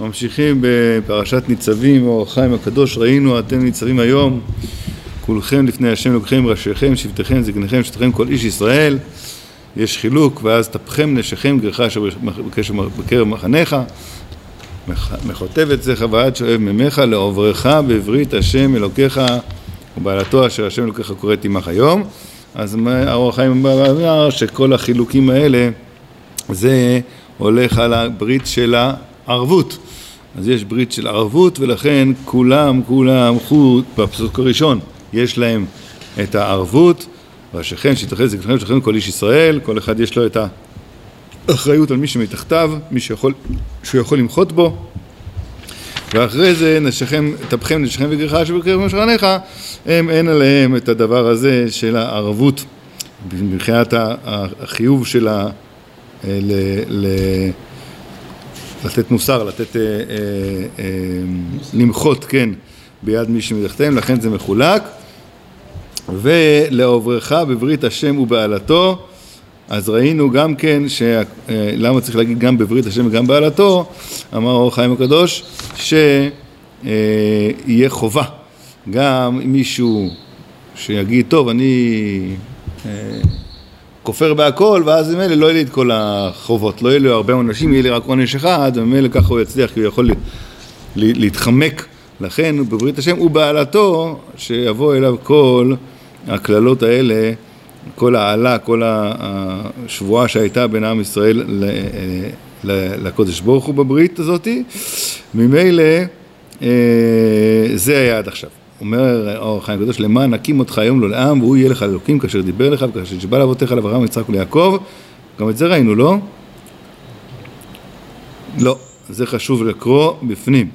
ממשיכים בפרשת ניצבים, אור החיים הקדוש, ראינו אתם ניצבים היום, כולכם לפני השם אלוקיכם, ראשיכם, שבטיכם, זקניכם, שבטיכם, כל איש ישראל, יש חילוק, ואז טפכם נשיכם גרך אשר בקרב מחניך, מכותב את זך ועד שואב ממך, לעוברך בברית השם אלוקיך ובעלתו אשר השם אלוקיך קוראת עמך היום. אז האור החיים אמר שכל החילוקים האלה זה הולך על הברית של הערבות. אז יש ברית של ערבות ולכן כולם, כולם, חוץ, בפסוק הראשון יש להם את הערבות. והשכן שיתרחץ זקנכם ושכן כל איש ישראל, כל אחד יש לו את האחריות על מי שמתחתיו, מי שיכול, שהוא יכול למחות בו. ואחרי זה נשכם, טפכם נשכם וגריחה שבקרב משכניך, הם אין עליהם את הדבר הזה של הערבות. מבחינת החיוב של ה... ל, ל, לתת מוסר, לתת, אה, אה, אה, למחות, כן, ביד מי שמתחתיהם, לכן זה מחולק. ולעוברך בברית השם ובעלתו, אז ראינו גם כן, למה צריך להגיד גם בברית השם וגם בעלתו, אמר אור חיים הקדוש, שיהיה חובה. גם מישהו שיגיד, טוב, אני כופר בהכל, ואז ממילא לא יהיה לי את כל החובות, לא יהיה לי הרבה עונשים, יהיה לי רק עונש אחד, וממילא ככה הוא יצליח, כי הוא יכול להתחמק. לכן בברית השם הוא בעלתו, שיבוא אליו כל הקללות האלה, כל העלה, כל השבועה שהייתה בין עם ישראל לקודש ברוך הוא בברית הזאתי, ממילא אה, זה היה עד עכשיו. אומר אור החיים הקדוש, למען נקים אותך היום לא לעם, והוא יהיה לך אלוקים כאשר דיבר לך וכאשר שבא לאבותיך לאברהם, יצחק וליעקב. גם את זה ראינו, לא? לא, זה חשוב לקרוא בפנים.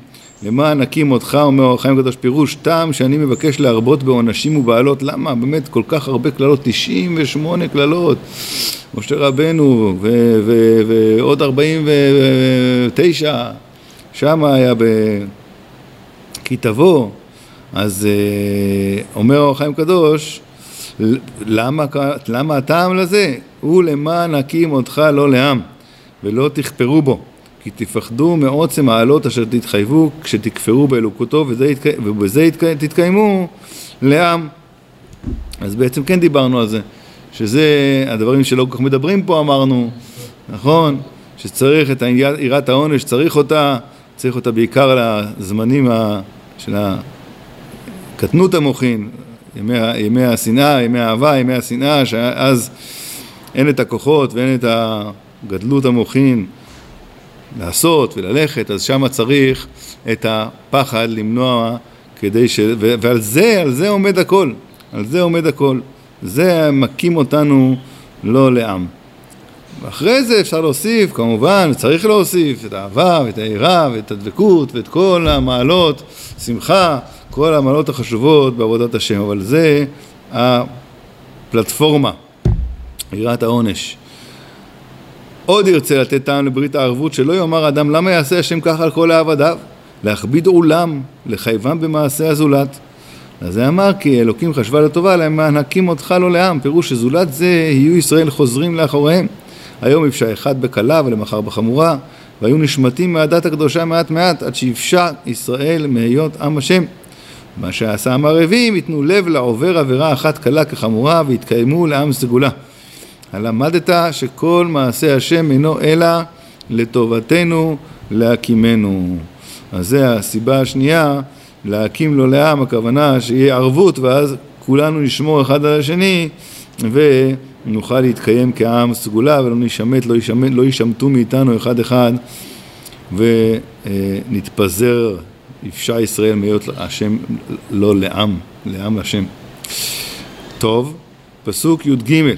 למען נקים אותך, אומר אור החיים הקדוש, פירוש טעם שאני מבקש להרבות בעונשים ובעלות. למה? באמת כל כך הרבה קללות, 98 קללות. משה רבנו ועוד 49, שם היה בכי תבוא. אז אה, אומר אור החיים הקדוש, למה, למה הטעם לזה? הוא למען הקים אותך לא לעם, ולא תכפרו בו, כי תפחדו מעוצם העלות אשר תתחייבו כשתכפרו באלוקותו, ובזה תתקיימו לעם. אז בעצם כן דיברנו על זה, שזה הדברים שלא כל כך מדברים פה אמרנו, נכון? שצריך את יראת העונש, צריך אותה, צריך אותה בעיקר לזמנים של ה... קטנות המוחין, ימי, ימי השנאה, ימי האהבה, ימי השנאה, שאז אין את הכוחות ואין את הגדלות המוחין לעשות וללכת, אז שמה צריך את הפחד למנוע כדי ש... ועל זה, על זה עומד הכל, על זה עומד הכל. זה מקים אותנו לא לעם. ואחרי זה אפשר להוסיף, כמובן, צריך להוסיף את האהבה ואת היראה ואת הדבקות ואת כל המעלות, שמחה, כל המעלות החשובות בעבודת השם, אבל זה הפלטפורמה, יראת העונש. עוד ירצה לתת טעם לברית הערבות שלא יאמר אדם למה יעשה השם ככה על כל העבדיו להכביד עולם, לחייבם במעשה הזולת. אז זה אמר כי אלוקים חשבה לטובה להם להקים אותך לא לעם, פירוש שזולת זה יהיו ישראל חוזרים לאחוריהם. היום יפשע אחד בקלה ולמחר בחמורה, והיו נשמטים מהדת הקדושה מעט מעט עד שיפשע ישראל מהיות עם השם. מה שעשה עם הרביעים, ייתנו לב לעובר עבירה אחת קלה כחמורה ויתקיימו לעם סגולה. הלמדת שכל מעשה השם אינו אלא לטובתנו להקימנו. אז זה הסיבה השנייה, להקים לו לעם, הכוונה שיהיה ערבות ואז כולנו נשמור אחד על השני ונוכל להתקיים כעם סגולה ולא נשמט, לא, ישמט, לא ישמטו מאיתנו אחד אחד ונתפזר אפשר ישראל מהיות השם לא לעם, לעם השם. טוב, פסוק י"ג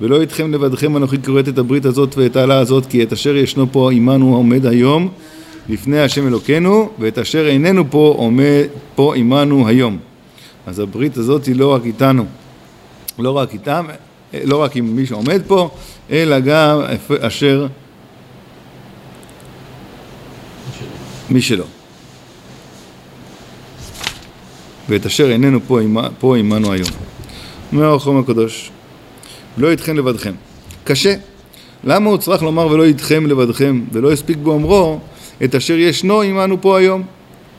ולא איתכם לבדכם אנוכי כורת את הברית הזאת ואת העלה הזאת כי את אשר ישנו פה עמנו עומד היום לפני השם אלוקינו ואת אשר איננו פה עומד פה עמנו היום. אז הברית הזאת היא לא רק איתנו, לא רק איתם, לא רק עם מי שעומד פה, אלא גם אשר מי שלא. ואת אשר איננו פה, פה עמנו היום. אומר החום הקדוש, לא איתכם לבדכם. קשה. למה הוא צריך לומר ולא איתכם לבדכם, ולא הספיק באומרו את אשר ישנו עמנו פה היום,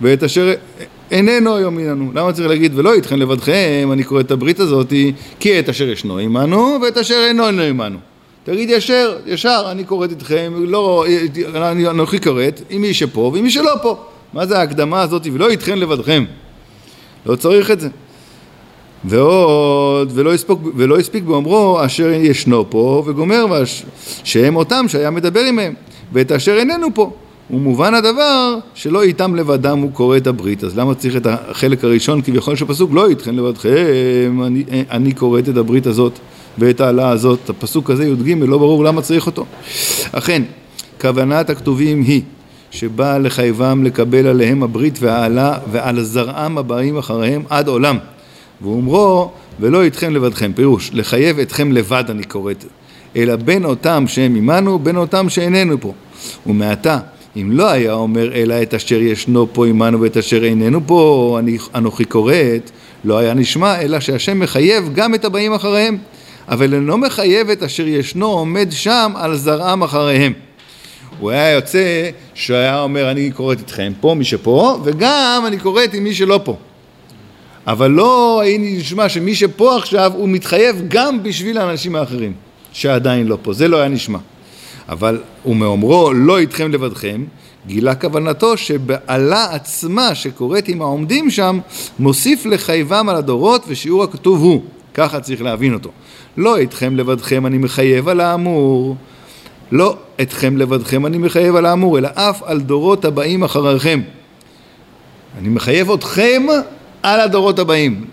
ואת אשר איננו היום עמנו. למה צריך להגיד ולא איתכם לבדכם, אני קורא את הברית הזאת, כי את אשר ישנו עמנו, ואת אשר אינו עמנו. תגיד ישר, ישר, אני קוראת איתכם, לא, אני אנוכי קוראת, עם מי שפה ועם מי שלא פה. מה זה ההקדמה הזאת, ולא איתכם לבדכם. לא צריך את זה. ועוד, ולא הספיק, ולא הספיק באומרו אשר ישנו פה וגומר, שהם אותם שהיה מדבר עמהם, ואת אשר איננו פה. ומובן הדבר שלא איתם לבדם הוא קורא את הברית, אז למה צריך את החלק הראשון כביכול של הפסוק לא איתכם לבדכם, אני, אני קוראת את הברית הזאת ואת העלה הזאת, הפסוק הזה י"ג לא ברור למה צריך אותו. אכן, כוונת הכתובים היא שבאה לחייבם לקבל עליהם הברית והעלה ועל זרעם הבאים אחריהם עד עולם. ואומרו ולא איתכם לבדכם, פירוש לחייב אתכם לבד אני קוראת, אלא בין אותם שהם עמנו בין אותם שאיננו פה. ומעתה אם לא היה אומר אלא את אשר ישנו פה עמנו ואת אשר איננו פה אני, אנוכי קוראת לא היה נשמע אלא שהשם מחייב גם את הבאים אחריהם. אבל אינו מחייב את אשר ישנו עומד שם על זרעם אחריהם. הוא היה יוצא שהיה אומר אני קוראת איתכם פה מי שפה וגם אני קוראת עם מי שלא פה אבל לא הייתי נשמע שמי שפה עכשיו הוא מתחייב גם בשביל האנשים האחרים שעדיין לא פה, זה לא היה נשמע אבל ומאומרו לא איתכם לבדכם גילה כוונתו שבעלה עצמה שקוראת עם העומדים שם מוסיף לחייבם על הדורות ושיעור הכתוב הוא ככה צריך להבין אותו לא איתכם לבדכם אני מחייב על האמור לא אתכם לבדכם אני מחייב על האמור אלא אף על דורות הבאים אחריכם אני מחייב אתכם על הדורות הבאים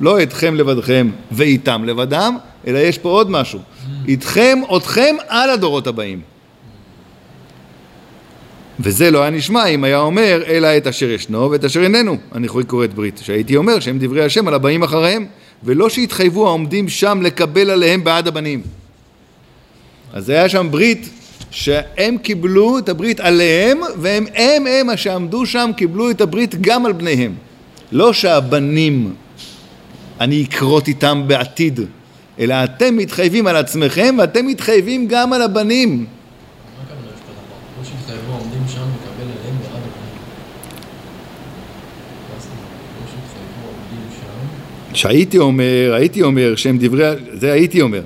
לא אתכם לבדכם ואיתם לבדם אלא יש פה עוד משהו איתכם, אתכם על הדורות הבאים. וזה לא היה נשמע אם היה אומר אלא את אשר ישנו ואת אשר איננו. אני לקרוא את ברית שהייתי אומר שהם דברי השם על הבאים אחריהם ולא שיתחייבו העומדים שם לקבל עליהם בעד הבנים. אז היה שם ברית שהם קיבלו את הברית עליהם והם הם הם שעמדו שם קיבלו את הברית גם על בניהם. לא שהבנים אני אכרות איתם בעתיד אלא אתם מתחייבים על עצמכם ואתם מתחייבים גם על הבנים. שהייתי אומר, הייתי אומר שהם דברי, זה הייתי אומר.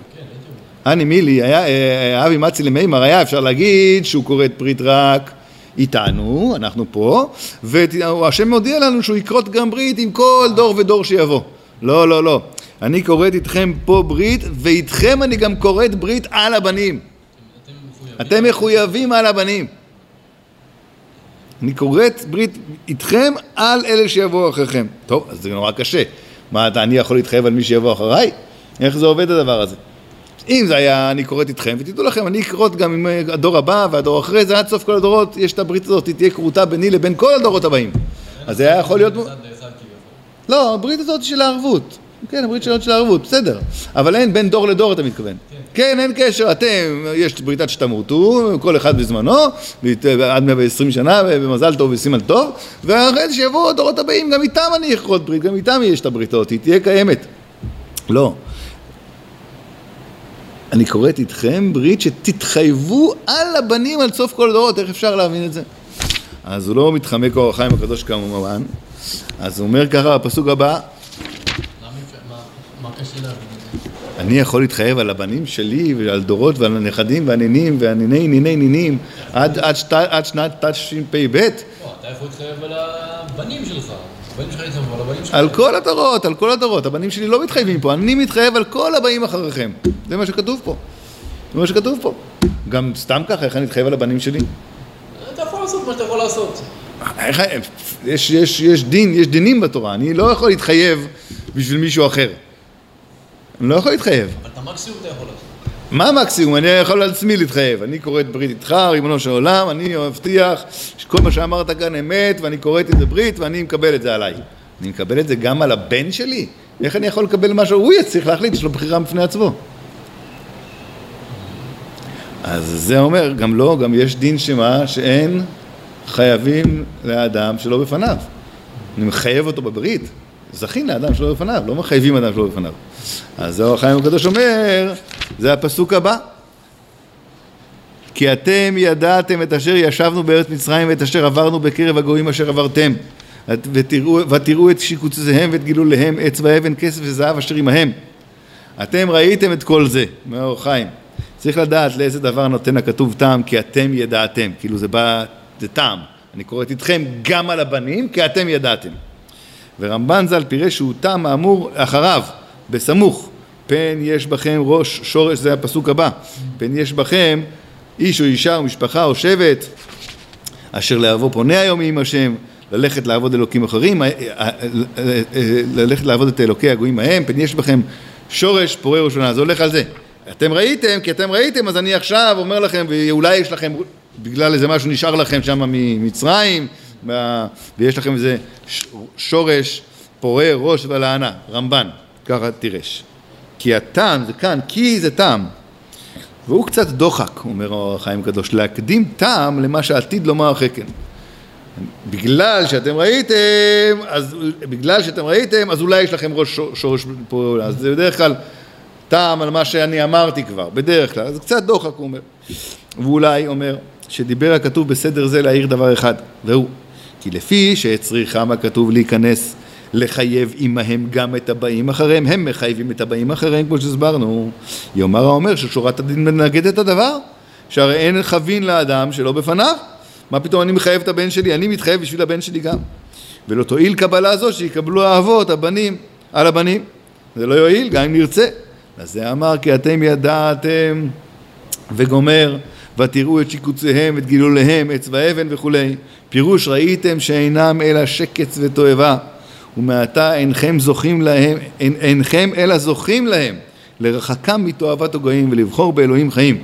אני מילי, היה, אה, אבי מצי למימר, היה אפשר להגיד שהוא קורא את ברית רק איתנו, אנחנו פה, והשם מודיע לנו שהוא יכרות גם ברית עם כל דור ודור שיבוא. לא, לא, לא. אני קוראת איתכם פה ברית, ואיתכם אני גם קוראת ברית על הבנים. אתם מחויבים על הבנים. אני קוראת ברית איתכם על אלה שיבואו אחריכם. טוב, אז זה נורא קשה. מה, אני יכול להתחייב על מי שיבוא אחריי? איך זה עובד הדבר הזה? אם זה היה אני קוראת איתכם, ותדעו לכם, אני אקרות גם עם הדור הבא והדור אחרי זה, עד סוף כל הדורות, יש את הברית הזאת, תהיה כרותה ביני לבין כל הדורות הבאים. אז זה היה יכול להיות... לא, הברית הזאת של הערבות. כן, הברית של הערבות, בסדר. אבל אין בין דור לדור, אתה מתכוון. כן, אין קשר, אתם, יש בריתת שתמותו, כל אחד בזמנו, עד 120 שנה, במזל טוב וסימן טוב, ואחרי זה שיבואו הדורות הבאים, גם איתם אני אכרות ברית, גם איתם יש את הברית הזאת, היא תהיה קיימת. לא. אני קוראת איתכם ברית שתתחייבו על הבנים על סוף כל הדורות, איך אפשר להבין את זה? אז הוא לא מתחמק אור החיים הקדוש כמובן, אז הוא אומר ככה בפסוק הבא אני יכול להתחייב על הבנים שלי ועל דורות ועל הנכדים והנינים והניני ניני נינים עד, עד, שת, עד שנת תשפ"ב. לא, אתה יכול להתחייב על הבנים שלך. על כל הדורות, על כל הדורות. הבנים שלי לא מתחייבים פה, אני מתחייב על כל הבאים אחריכם. זה מה שכתוב פה. זה מה שכתוב פה. גם סתם ככה, איך אני אתחייב על הבנים שלי? אתה יכול לעשות מה שאתה יכול לעשות. יש, יש, יש דין, יש דינים בתורה, אני לא יכול להתחייב בשביל מישהו אחר. אני לא יכול להתחייב. אבל את המקסימום אתה יכול לעשות. מה המקסימום? אני יכול על עצמי להתחייב. אני קורא את ברית איתך, ריבונו של עולם, אני מבטיח שכל מה שאמרת כאן אמת, ואני קורא את זה ברית, ואני מקבל את זה עליי. אני מקבל את זה גם על הבן שלי? איך אני יכול לקבל משהו? הוא יצטרך להחליט, יש לו בחירה בפני עצמו. אז זה אומר, גם לא, גם יש דין שמה, שאין חייבים לאדם שלא בפניו. אני מחייב אותו בברית. זכין לאדם שלא בפניו, לא מחייבים אדם שלא בפניו. אז זהו החיים הקדוש אומר, זה הפסוק הבא. כי אתם ידעתם את אשר ישבנו בארץ מצרים ואת אשר עברנו בקרב הגויים אשר עברתם. ותראו, ותראו את שיקוציהם ואת גילוליהם עץ ואבן כסף וזהב אשר עמהם. אתם ראיתם את כל זה, אומר אור חיים צריך לדעת לאיזה דבר נותן הכתוב טעם כי אתם ידעתם. כאילו זה בא, זה טעם. אני קוראת איתכם גם על הבנים כי אתם ידעתם. ורמב"ן ז"ל פירש שהוא טעם האמור אחריו בסמוך. פן יש בכם ראש שורש זה הפסוק הבא. פן יש בכם איש או אישה או משפחה או שבט אשר לאהבו פונה היום עם השם ללכת לעבוד אלוקים אחרים, אה, אה, אה, ללכת לעבוד את אלוקי הגויים ההם, פן יש בכם שורש פורה ראשונה, זה הולך על זה. אתם ראיתם, כי אתם ראיתם, אז אני עכשיו אומר לכם, ואולי יש לכם, בגלל איזה משהו נשאר לכם שם ממצרים, ויש לכם איזה שורש פורה ראש ולענה, רמב"ן, ככה תירש. כי הטעם זה כאן, כי זה טעם. והוא קצת דוחק, אומר החיים הקדוש, להקדים טעם למה שעתיד לומר אחרי כן. בגלל שאתם ראיתם, אז בגלל שאתם ראיתם, אז אולי יש לכם ראש שורש פה, אז זה בדרך כלל טעם על מה שאני אמרתי כבר, בדרך כלל, אז קצת דוחק הוא אומר. ואולי אומר, שדיבר הכתוב בסדר זה להעיר דבר אחד, והוא, כי לפי שהצריכם הכתוב להיכנס לחייב עמהם גם את הבאים אחריהם, הם מחייבים את הבאים אחריהם כמו שהסברנו. יאמר האומר ששורת הדין מנגד את הדבר, שהרי אין חבין לאדם שלא בפניו. מה פתאום אני מחייב את הבן שלי? אני מתחייב בשביל הבן שלי גם. ולא תועיל קבלה זו שיקבלו האבות, הבנים, על הבנים. זה לא יועיל, גם אם נרצה. אז זה אמר כי אתם ידעתם וגומר ותראו את שיקוציהם, את גילוליהם, עץ ואבן וכולי. פירוש ראיתם שאינם אלא שקץ ותועבה ומעתה אינכם זוכים להם, אין, אינכם אלא זוכים להם לרחקם מתועבת הגויים ולבחור באלוהים חיים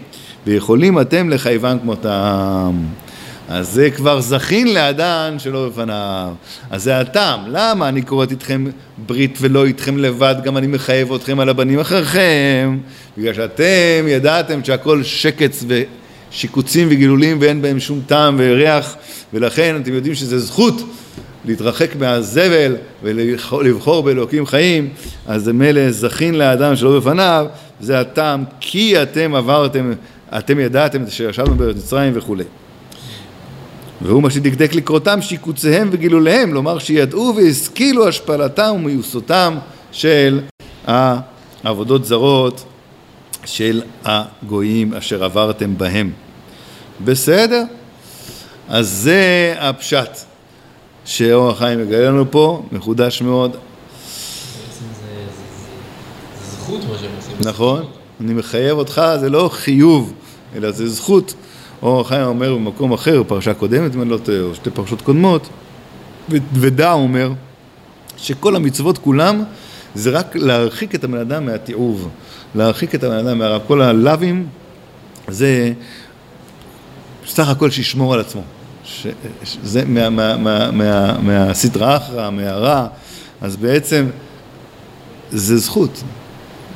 ויכולים אתם לחייבם כמותם אז זה כבר זכין לאדן שלא בפניו. אז זה הטעם. למה אני קוראת איתכם ברית ולא איתכם לבד, גם אני מחייב אתכם על הבנים אחריכם? בגלל שאתם ידעתם שהכל שקץ ושיקוצים וגילולים ואין בהם שום טעם וריח, ולכן אתם יודעים שזה זכות להתרחק מהזבל ולבחור באלוקים חיים, אז מילא זכין לאדם שלא בפניו, זה הטעם כי אתם עברתם, אתם ידעתם שישבנו בארץ מצרים וכולי. והוא מה שדקדק לקרותם שיקוציהם וגילוליהם, לומר שידעו והשכילו השפלתם ומיוסותם של העבודות זרות של הגויים אשר עברתם בהם. בסדר? אז זה הפשט שאור החיים מגלה לנו פה, מחודש מאוד. זכות מה שהם עושים. נכון, אני מחייב אותך, זה לא חיוב, אלא זה זכות. אור החיים אומר במקום אחר, פרשה קודמת, אם אני לא טועה, או שתי פרשות קודמות, ודע אומר שכל המצוות כולם זה רק להרחיק את הבן אדם מהתיעוב, להרחיק את הבן אדם מהרב. כל הלאווים זה סך הכל שישמור על עצמו. ש, זה מה, מה, מה, מה, מהסדרה אחרא, מהרע, אז בעצם זה זכות,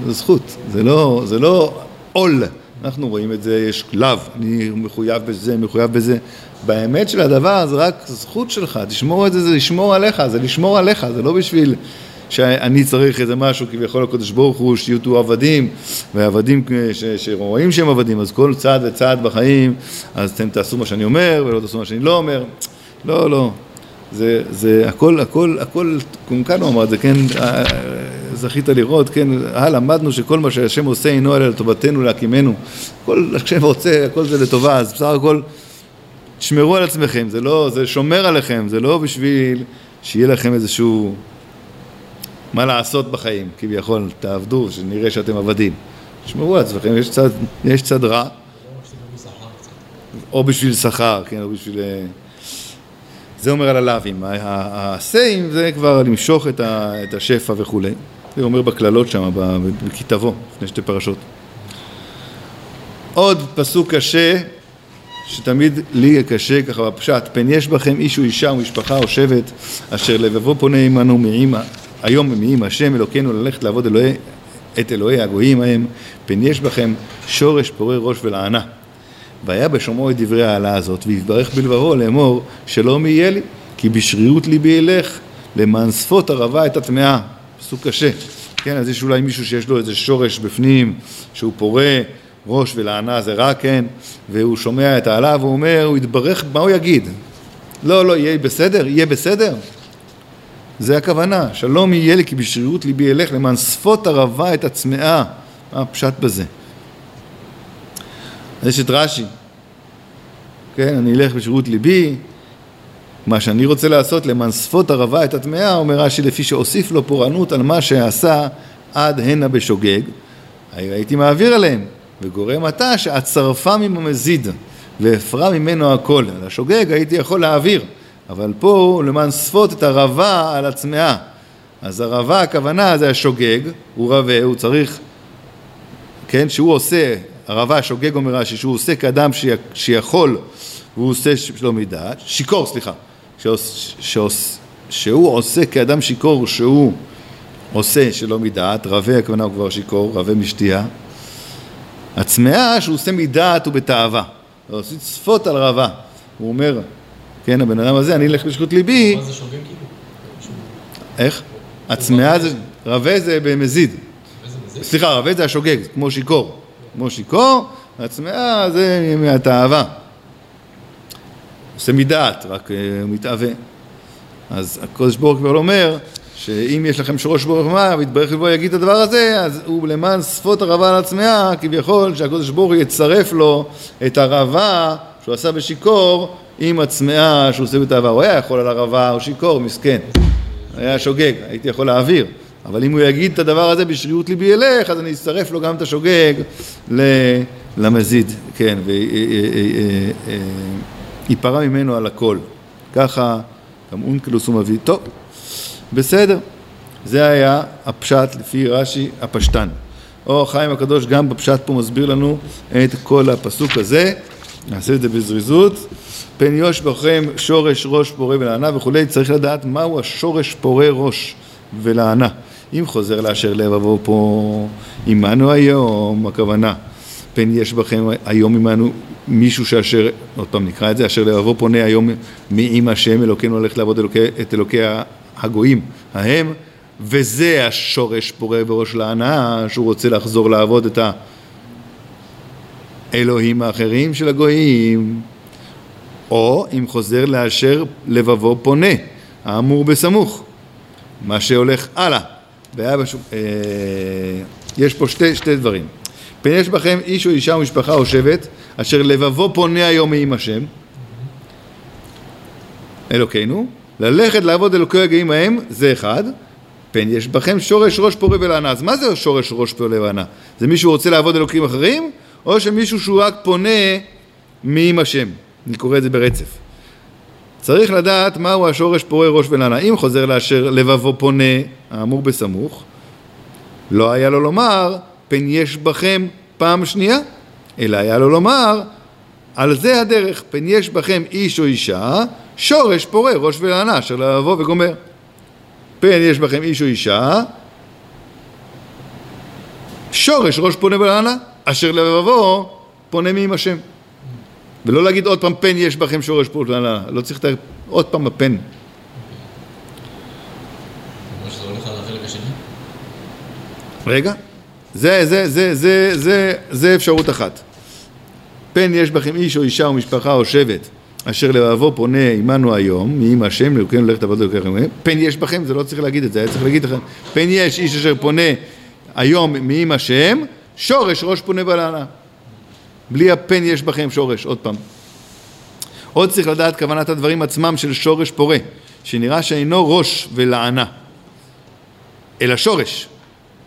זה זכות, זה לא, זה לא עול. אנחנו רואים את זה, יש לאו, אני מחויב בזה, מחויב בזה. באמת של הדבר זה רק זכות שלך, תשמור את זה, זה לשמור עליך, זה לשמור עליך, זה לא בשביל שאני צריך איזה משהו, כביכול הקדוש ברוך הוא, שיהיו עבדים, ועבדים ש, שרואים שהם עבדים, אז כל צעד וצעד בחיים, אז אתם תעשו מה שאני אומר, ולא תעשו מה שאני לא אומר. לא, לא. זה, זה הכל, הכל, הכל, כאן הוא אמר את זה, כן, זכית לראות, כן, אה, למדנו שכל מה שהשם עושה אינו אלא לטובתנו להקימנו. כל השם רוצה, הכל זה לטובה, אז בסך הכל תשמרו על עצמכם, זה לא, זה שומר עליכם, זה לא בשביל שיהיה לכם איזשהו מה לעשות בחיים, כביכול, תעבדו, שנראה שאתם עבדים. תשמרו על עצמכם, יש צד, יש צד רע. או בשביל שכר, כן, או בשביל... אה, זה אומר על הלאווים. הסיים זה כבר למשוך את השפע וכולי. זה אומר בקללות שם, בכתבו, לפני שתי פרשות. עוד פסוק קשה, שתמיד לי קשה ככה בפשט, פן יש בכם איש או אישה או משפחה או שבט, אשר לבבו פונה עמנו מעימה, היום מעם השם אלוקינו ללכת לעבוד אלוהי, את אלוהי הגויים ההם, פן יש בכם שורש פורה ראש ולענה. והיה בשומעו את דברי העלה הזאת, ויברך בלבבו לאמור, שלום יהיה לי, כי בשרירות ליבי אלך, למען שפות הרבה את הטמאה. פסוק קשה. כן, אז יש אולי מישהו שיש לו איזה שורש בפנים, שהוא פורה, ראש ולענה זה רע, כן, והוא שומע את העלה והוא אומר, הוא יתברך, מה הוא יגיד? לא, לא, יהיה בסדר? יהיה בסדר? זה הכוונה, שלום יהיה לי כי בשרירות ליבי אלך למען שפות ערבה את הצמאה. מה הפשט בזה? אז יש את רש"י, כן, אני אלך בשרירות ליבי, מה שאני רוצה לעשות למען שפות ערבה את הטמאה, אומר רש"י, לפי שהוסיף לו פורענות על מה שעשה עד הנה בשוגג, הייתי מעביר עליהם, וגורם עתה שאצרפה ממזיד, ואפרה ממנו הכל. על השוגג הייתי יכול להעביר, אבל פה למען שפות את הרבה על הצמאה. אז הרבה הכוונה זה השוגג, הוא רבה, הוא צריך, כן, שהוא עושה, הרבה השוגג אומר רש"י, שהוא עושה כאדם שיכול והוא עושה שלום מדעת, שיכור סליחה, שעוש, שעוש, שהוא עושה כאדם שיכור שהוא עושה שלא מדעת, רבה הכוונה הוא כבר שיכור, רבה משתייה. הצמאה שהוא עושה מדעת ובתאווה. עושה צפות על רבה. הוא אומר, כן, הבן אדם הזה, אני אלך בשכות ליבי. מה זה שוגג כאילו? איך? הצמאה זה, רבה זה במזיד. סליחה, רבה זה השוגג, כמו שיכור. כמו שיכור, הצמאה זה מהתאווה. עושה מדעת, רק אה, הוא מתאווה. אז הקדוש ברוך כבר אומר שאם יש לכם שורש ברוך מה, ויתברך לבוא יגיד את הדבר הזה, אז הוא למען שפות הרבה על הצמאה, כביכול שהקדוש ברוך יצרף לו את הרבה שהוא עשה בשיכור עם הצמאה שהוא עושה בתאווה. הוא היה יכול על הרבה, הוא שיכור, מסכן. היה שוגג, הייתי יכול להעביר. אבל אם הוא יגיד את הדבר הזה בשרירות ליבי ילך, אז אני אצרף לו גם את השוגג למזיד, כן, וייפרע ממנו על הכל. ככה גם אונקלוס הוא מביא. טוב, בסדר. זה היה הפשט לפי רש"י הפשטן. אור החיים הקדוש גם בפשט פה מסביר לנו את כל הפסוק הזה. נעשה את זה בזריזות. פן יוש בכם שורש ראש פורה ולענה וכולי, צריך לדעת מהו השורש פורה ראש ולענה. אם חוזר לאשר לבבו פה עמנו היום, הכוונה. פן יש בכם היום עמנו מישהו שאשר, עוד פעם נקרא את זה, אשר לבבו פונה היום מעם השם אלוקינו הולך לעבוד אלוקי, את אלוקי הגויים ההם, וזה השורש פורה וראש לענה, שהוא רוצה לחזור לעבוד את האלוהים האחרים של הגויים, או אם חוזר לאשר לבבו פונה, האמור בסמוך, מה שהולך הלאה. והיה בשוק, אה, יש פה שתי, שתי דברים. פן יש בכם איש או אישה או משפחה או שבט, אשר לבבו פונה היום מעם השם, אלוקינו, ללכת לעבוד אלוקי הגאים ההם, זה אחד, פן יש בכם שורש ראש פורה ולענה. אז מה זה שורש ראש פורה ולענה? זה מישהו רוצה לעבוד אלוקים אחרים, או שמישהו שהוא רק פונה מעם השם? אני קורא את זה ברצף. צריך לדעת מהו השורש פורה ראש ולענה. אם חוזר לאשר לבבו פונה, האמור בסמוך, לא היה לו לומר, פן יש בכם פעם שנייה, אלא היה לו לומר, על זה הדרך, פן יש בכם איש או אישה, שורש פורה ראש ולענה, אשר לבוא וגומר. פן יש בכם איש או אישה, שורש ראש פונה ולענה, אשר לבבו פונה מעם השם. ולא להגיד עוד פעם פן יש בכם שורש פונה ולענה, לא צריך את ה... עוד פעם הפן. רגע, זה, זה, זה, זה, זה, זה אפשרות אחת. פן יש בכם איש או אישה או משפחה או שבט אשר לבבו פונה עמנו היום, מעם השם, לאלוקינו ללכת לעבוד אלוקיכם. פן יש בכם, זה לא צריך להגיד את זה, היה צריך להגיד לכם, פן יש איש אשר פונה היום מעם השם, שורש ראש פונה בלענה. בלי הפן יש בכם שורש, עוד פעם. עוד צריך לדעת כוונת הדברים עצמם של שורש פורה, שנראה שאינו ראש ולענה, אלא שורש.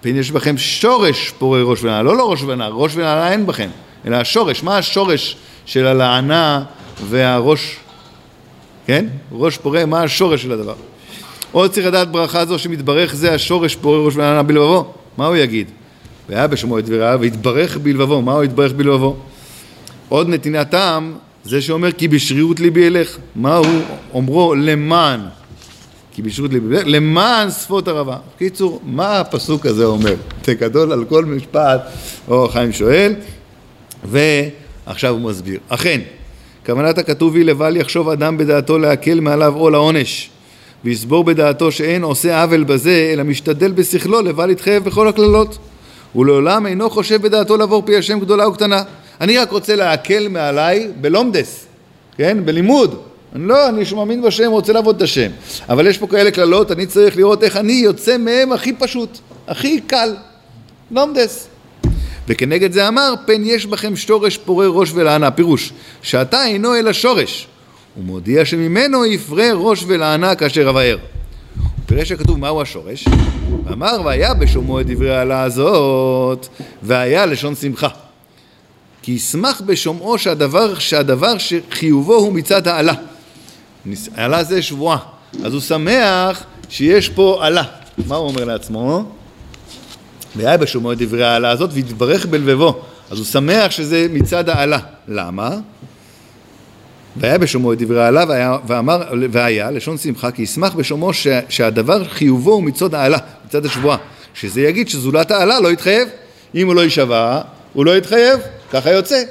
פן יש בכם שורש פורה ראש ולענה, לא לא ראש ולענה, ראש ולענה אין בכם, אלא השורש. מה השורש של הלענה והראש, כן? ראש פורה, מה השורש של הדבר? עוד צריך לדעת ברכה זו שמתברך זה השורש פורה ראש ולענה בלבבו. מה הוא יגיד? והיה בשמו את דבריו והתברך בלבבו. מה הוא התברך בלבבו? עוד נתינת טעם זה שאומר כי בשרירות ליבי אלך. מה הוא אומרו למען? כי בשרירות ליבי אלך, למען שפות הרבה. קיצור, מה הפסוק הזה אומר? זה גדול על כל משפט, או חיים שואל, ועכשיו הוא מסביר. אכן, כוונת הכתוב היא לבל יחשוב אדם בדעתו להקל מעליו עול העונש ויסבור בדעתו שאין עושה עוול בזה אלא משתדל בשכלו לבל יתחייב בכל הקללות ולעולם אינו חושב בדעתו לעבור פי השם גדולה וקטנה. אני רק רוצה להקל מעליי בלומדס, כן? בלימוד. אני לא, אני מאמין בשם, רוצה לעבוד את השם. אבל יש פה כאלה קללות, אני צריך לראות איך אני יוצא מהם הכי פשוט, הכי קל. לומדס. וכנגד זה אמר, פן יש בכם שורש פורה ראש ולענה. פירוש, שאתה אינו אלא שורש. הוא מודיע שממנו יפרה ראש ולענה כאשר אבאר. פירש שכתוב מהו השורש, ואמר והיה בשומעו את דברי העלה הזאת, והיה לשון שמחה. כי ישמח בשומעו שהדבר, שהדבר שחיובו הוא מצד העלה. העלה זה שבועה. אז הוא שמח שיש פה עלה. מה הוא אומר לעצמו? והיה בשומעו את דברי העלה הזאת והתברך בלבבו. אז הוא שמח שזה מצד העלה. למה? והיה בשומעו את דברי העלה והיה, ואמר, והיה, לשון שמחה, כי ישמח בשומעו שהדבר חיובו הוא מצד העלה, מצד השבועה. שזה יגיד שזולת העלה לא יתחייב. אם הוא לא יישבע, הוא לא יתחייב, ככה יוצא.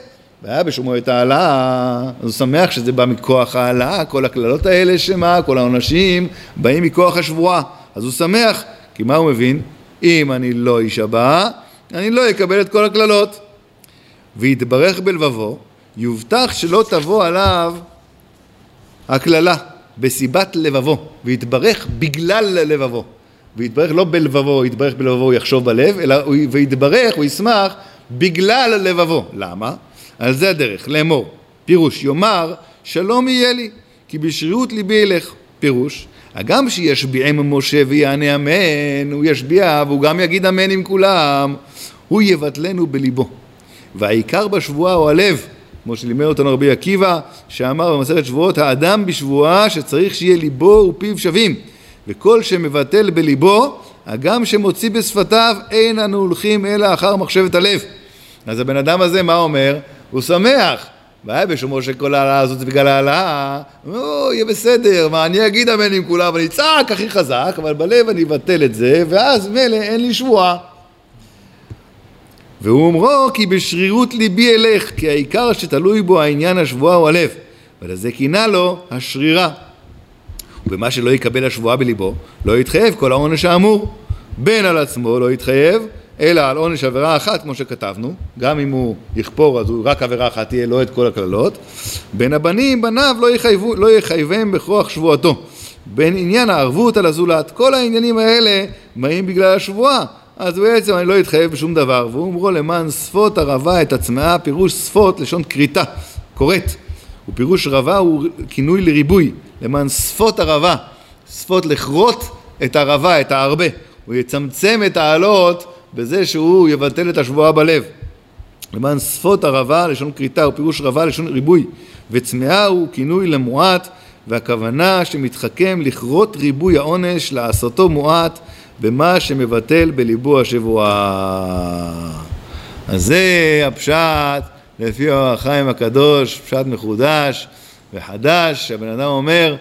והיה בשומעו את העלה, אז הוא שמח שזה בא מכוח העלה, כל הקללות האלה שמה, כל העונשים, באים מכוח השבועה. אז הוא שמח, כי מה הוא מבין? אם אני לא אשבע, אני לא אקבל את כל הקללות. ויתברך בלבבו, יובטח שלא תבוא עליו הקללה, בסיבת לבבו, ויתברך בגלל לבבו. ויתברך לא בלבבו, יתברך בלבבו, הוא יחשוב בלב, אלא הוא, ויתברך, הוא ישמח בגלל לבבו. למה? על זה הדרך, לאמור. פירוש, יאמר שלום יהיה לי, כי בשרירות ליבי ילך. פירוש, הגם שישביעם משה ויענה אמן, הוא ישביע והוא גם יגיד אמן עם כולם, הוא יבטלנו בליבו. והעיקר בשבועה הוא הלב, כמו שלימד אותנו רבי עקיבא, שאמר במסכת שבועות, האדם בשבועה שצריך שיהיה ליבו ופיו שווים, וכל שמבטל בליבו, הגם שמוציא בשפתיו, אין אנו הולכים אלא אחר מחשבת הלב. אז הבן אדם הזה, מה אומר? הוא שמח. והיה בשומו של כל העלאה הזאת בגלל העלאה, הוא יהיה בסדר, מה אני אגיד אמן עם כולם, אני אצעק הכי חזק, אבל בלב אני אבטל את זה, ואז מילא אין לי שבועה. והוא אומרו כי בשרירות ליבי אלך, כי העיקר שתלוי בו העניין השבועה הוא הלב, ולזה קינה לו השרירה. ובמה שלא יקבל השבועה בליבו, לא יתחייב כל העונש האמור. בין על עצמו לא יתחייב, אלא על עונש עבירה אחת, כמו שכתבנו, גם אם הוא יכפור אז הוא רק עבירה אחת תהיה לו את כל הקללות. בין הבנים, בניו לא, יחייבו, לא יחייבם בכוח שבועתו. בין עניין הערבות על הזולת, כל העניינים האלה באים בגלל השבועה. אז בעצם אני לא אתחייב בשום דבר. והוא אומרו למען שפות הרבה את עצמה, פירוש שפות לשון כריתה, כורת. ופירוש רבה הוא כינוי לריבוי, למען שפות הרבה, שפות לכרות את הרבה, את ההרבה. הוא יצמצם את העלות בזה שהוא יבטל את השבועה בלב. למען שפות הרבה לשון כריתה ופירוש רבה לשון ריבוי וצמאה הוא כינוי למועט והכוונה שמתחכם לכרות ריבוי העונש לעשותו מועט במה שמבטל בליבו השבועה. אז זה הפשט לפי החיים הקדוש, פשט מחודש וחדש, הבן אדם אומר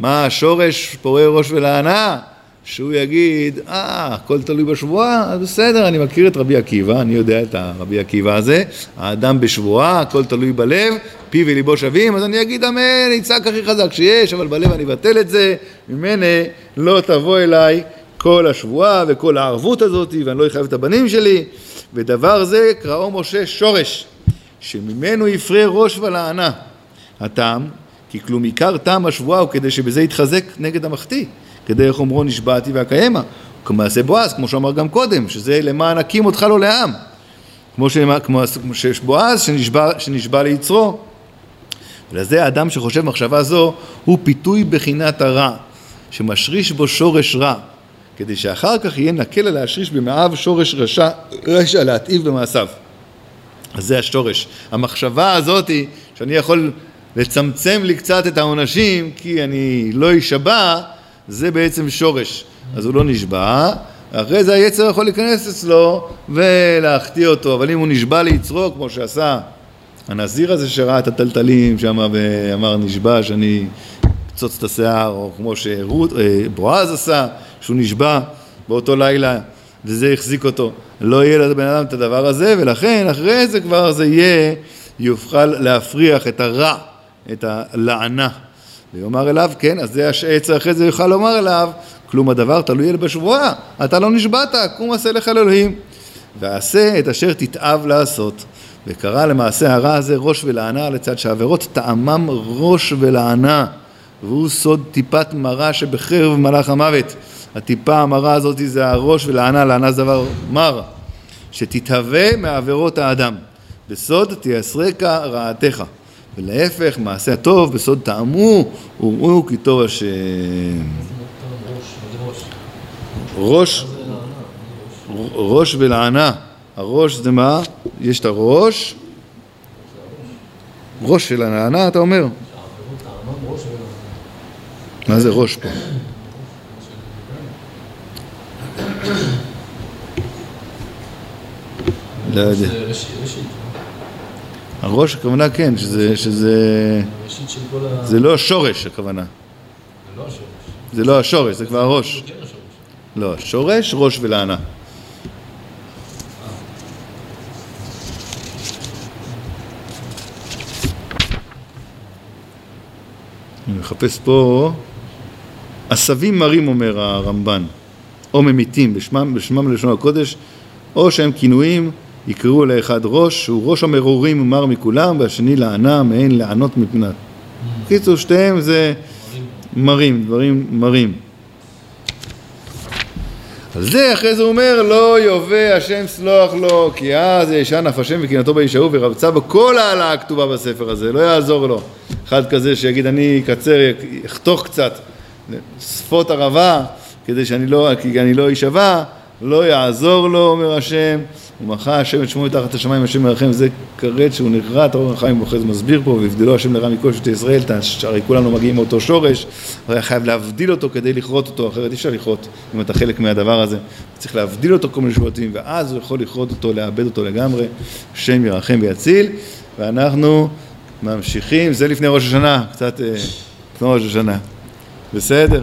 מה השורש פורה ראש ולענה שהוא יגיד, אה, הכל תלוי בשבועה, אז בסדר, אני מכיר את רבי עקיבא, אני יודע את רבי עקיבא הזה, האדם בשבועה, הכל תלוי בלב, פי וליבו שווים, אז אני אגיד אמן, יצעק הכי חזק שיש, אבל בלב אני אבטל את זה, ממני לא תבוא אליי כל השבועה וכל הערבות הזאת, ואני לא אחייב את הבנים שלי, ודבר זה קראו משה שורש, שממנו יפרה ראש ולענה. הטעם, כי כלום עיקר טעם השבועה הוא כדי שבזה יתחזק נגד המחטיא. כדרך אומרו נשבעתי ואקיימה. כמעשה בועז, כמו שאמר גם קודם, שזה למען הקים אותך לו לעם. כמו, כמו, כמו שיש בועז שנשבע, שנשבע ליצרו. ולזה האדם שחושב מחשבה זו הוא פיתוי בחינת הרע, שמשריש בו שורש רע, כדי שאחר כך יהיה נקל להשריש במאיו שורש רשע, רשע להטעיב במעשיו. אז זה השורש. המחשבה הזאת היא שאני יכול לצמצם לי קצת את העונשים כי אני לא אשבע, זה בעצם שורש. אז הוא לא נשבע, אחרי זה היצר יכול להיכנס אצלו ולהחטיא אותו, אבל אם הוא נשבע ליצרו, כמו שעשה הנזיר הזה שראה את הטלטלים שם ואמר נשבע שאני אקצוץ את השיער, או כמו שבועז עשה, שהוא נשבע באותו לילה וזה החזיק אותו. לא יהיה לבן אדם את הדבר הזה, ולכן אחרי זה כבר זה יהיה, יוכל להפריח את הרע, את הלענה. ויאמר אליו, כן, אז זה העצר אחרי זה יוכל לומר אליו, כלום הדבר תלוי אל בשבועה, אתה לא נשבעת, קום עשה לך לאלוהים. ועשה את אשר תתאב לעשות. וקרא למעשה הרע הזה ראש ולענה לצד שהעבירות טעמם ראש ולענה והוא סוד טיפת מרה שבחרב מלאך המוות. הטיפה המרה הזאת זה הראש ולענה, לענה זה דבר מר, שתתהווה מעבירות האדם. בסוד תייסרקה רעתך. ולהפך, מעשה הטוב, בסוד טעמו, וראו כי טוב השם. ראש, ראש ולענה. הראש זה מה? יש את הראש, ראש של הנענה, אתה אומר. מה זה ראש פה? לא יודע. הראש הכוונה כן, שזה, שזה. זה לא השורש הכוונה, זה לא השורש. זה לא כבר הראש. כן. לא, שורש, ראש ולענה. אני מחפש פה, עשבים מרים אומר הרמב"ן, או ממיתים בשמם, בשמם ללשון הקודש, או שהם כינויים יקראו לאחד ראש, שהוא ראש המרורים ומר מכולם, והשני לענה מעין לענות מפנת. בקיצור, שתיהם זה מרים, דברים מרים. על זה אחרי זה הוא אומר לא יובא השם סלוח לו כי אז ישן אף השם וקנאתו באיש ההוא ורבצה בו כל העלה הכתובה בספר הזה לא יעזור לו אחד כזה שיגיד אני אקצר אחתוך קצת שפות ערבה כדי שאני לא, כי אני לא אשבע לא יעזור לו אומר השם. ומחה השם את שמו מתחת השמיים השם מרחם זה כרת שהוא נחרט אור החיים אחרי מסביר פה והבדלו השם לרע מכל שבטי ישראל הרי כולנו מגיעים מאותו שורש הוא היה חייב להבדיל אותו כדי לכרות אותו אחרת אי אפשר לכרות אם אתה חלק מהדבר הזה. צריך להבדיל אותו כל מיני שבטים ואז הוא יכול לכרות אותו לאבד אותו לגמרי. השם ירחם ויציל ואנחנו ממשיכים. זה לפני ראש השנה קצת אה, לפני ראש השנה בסדר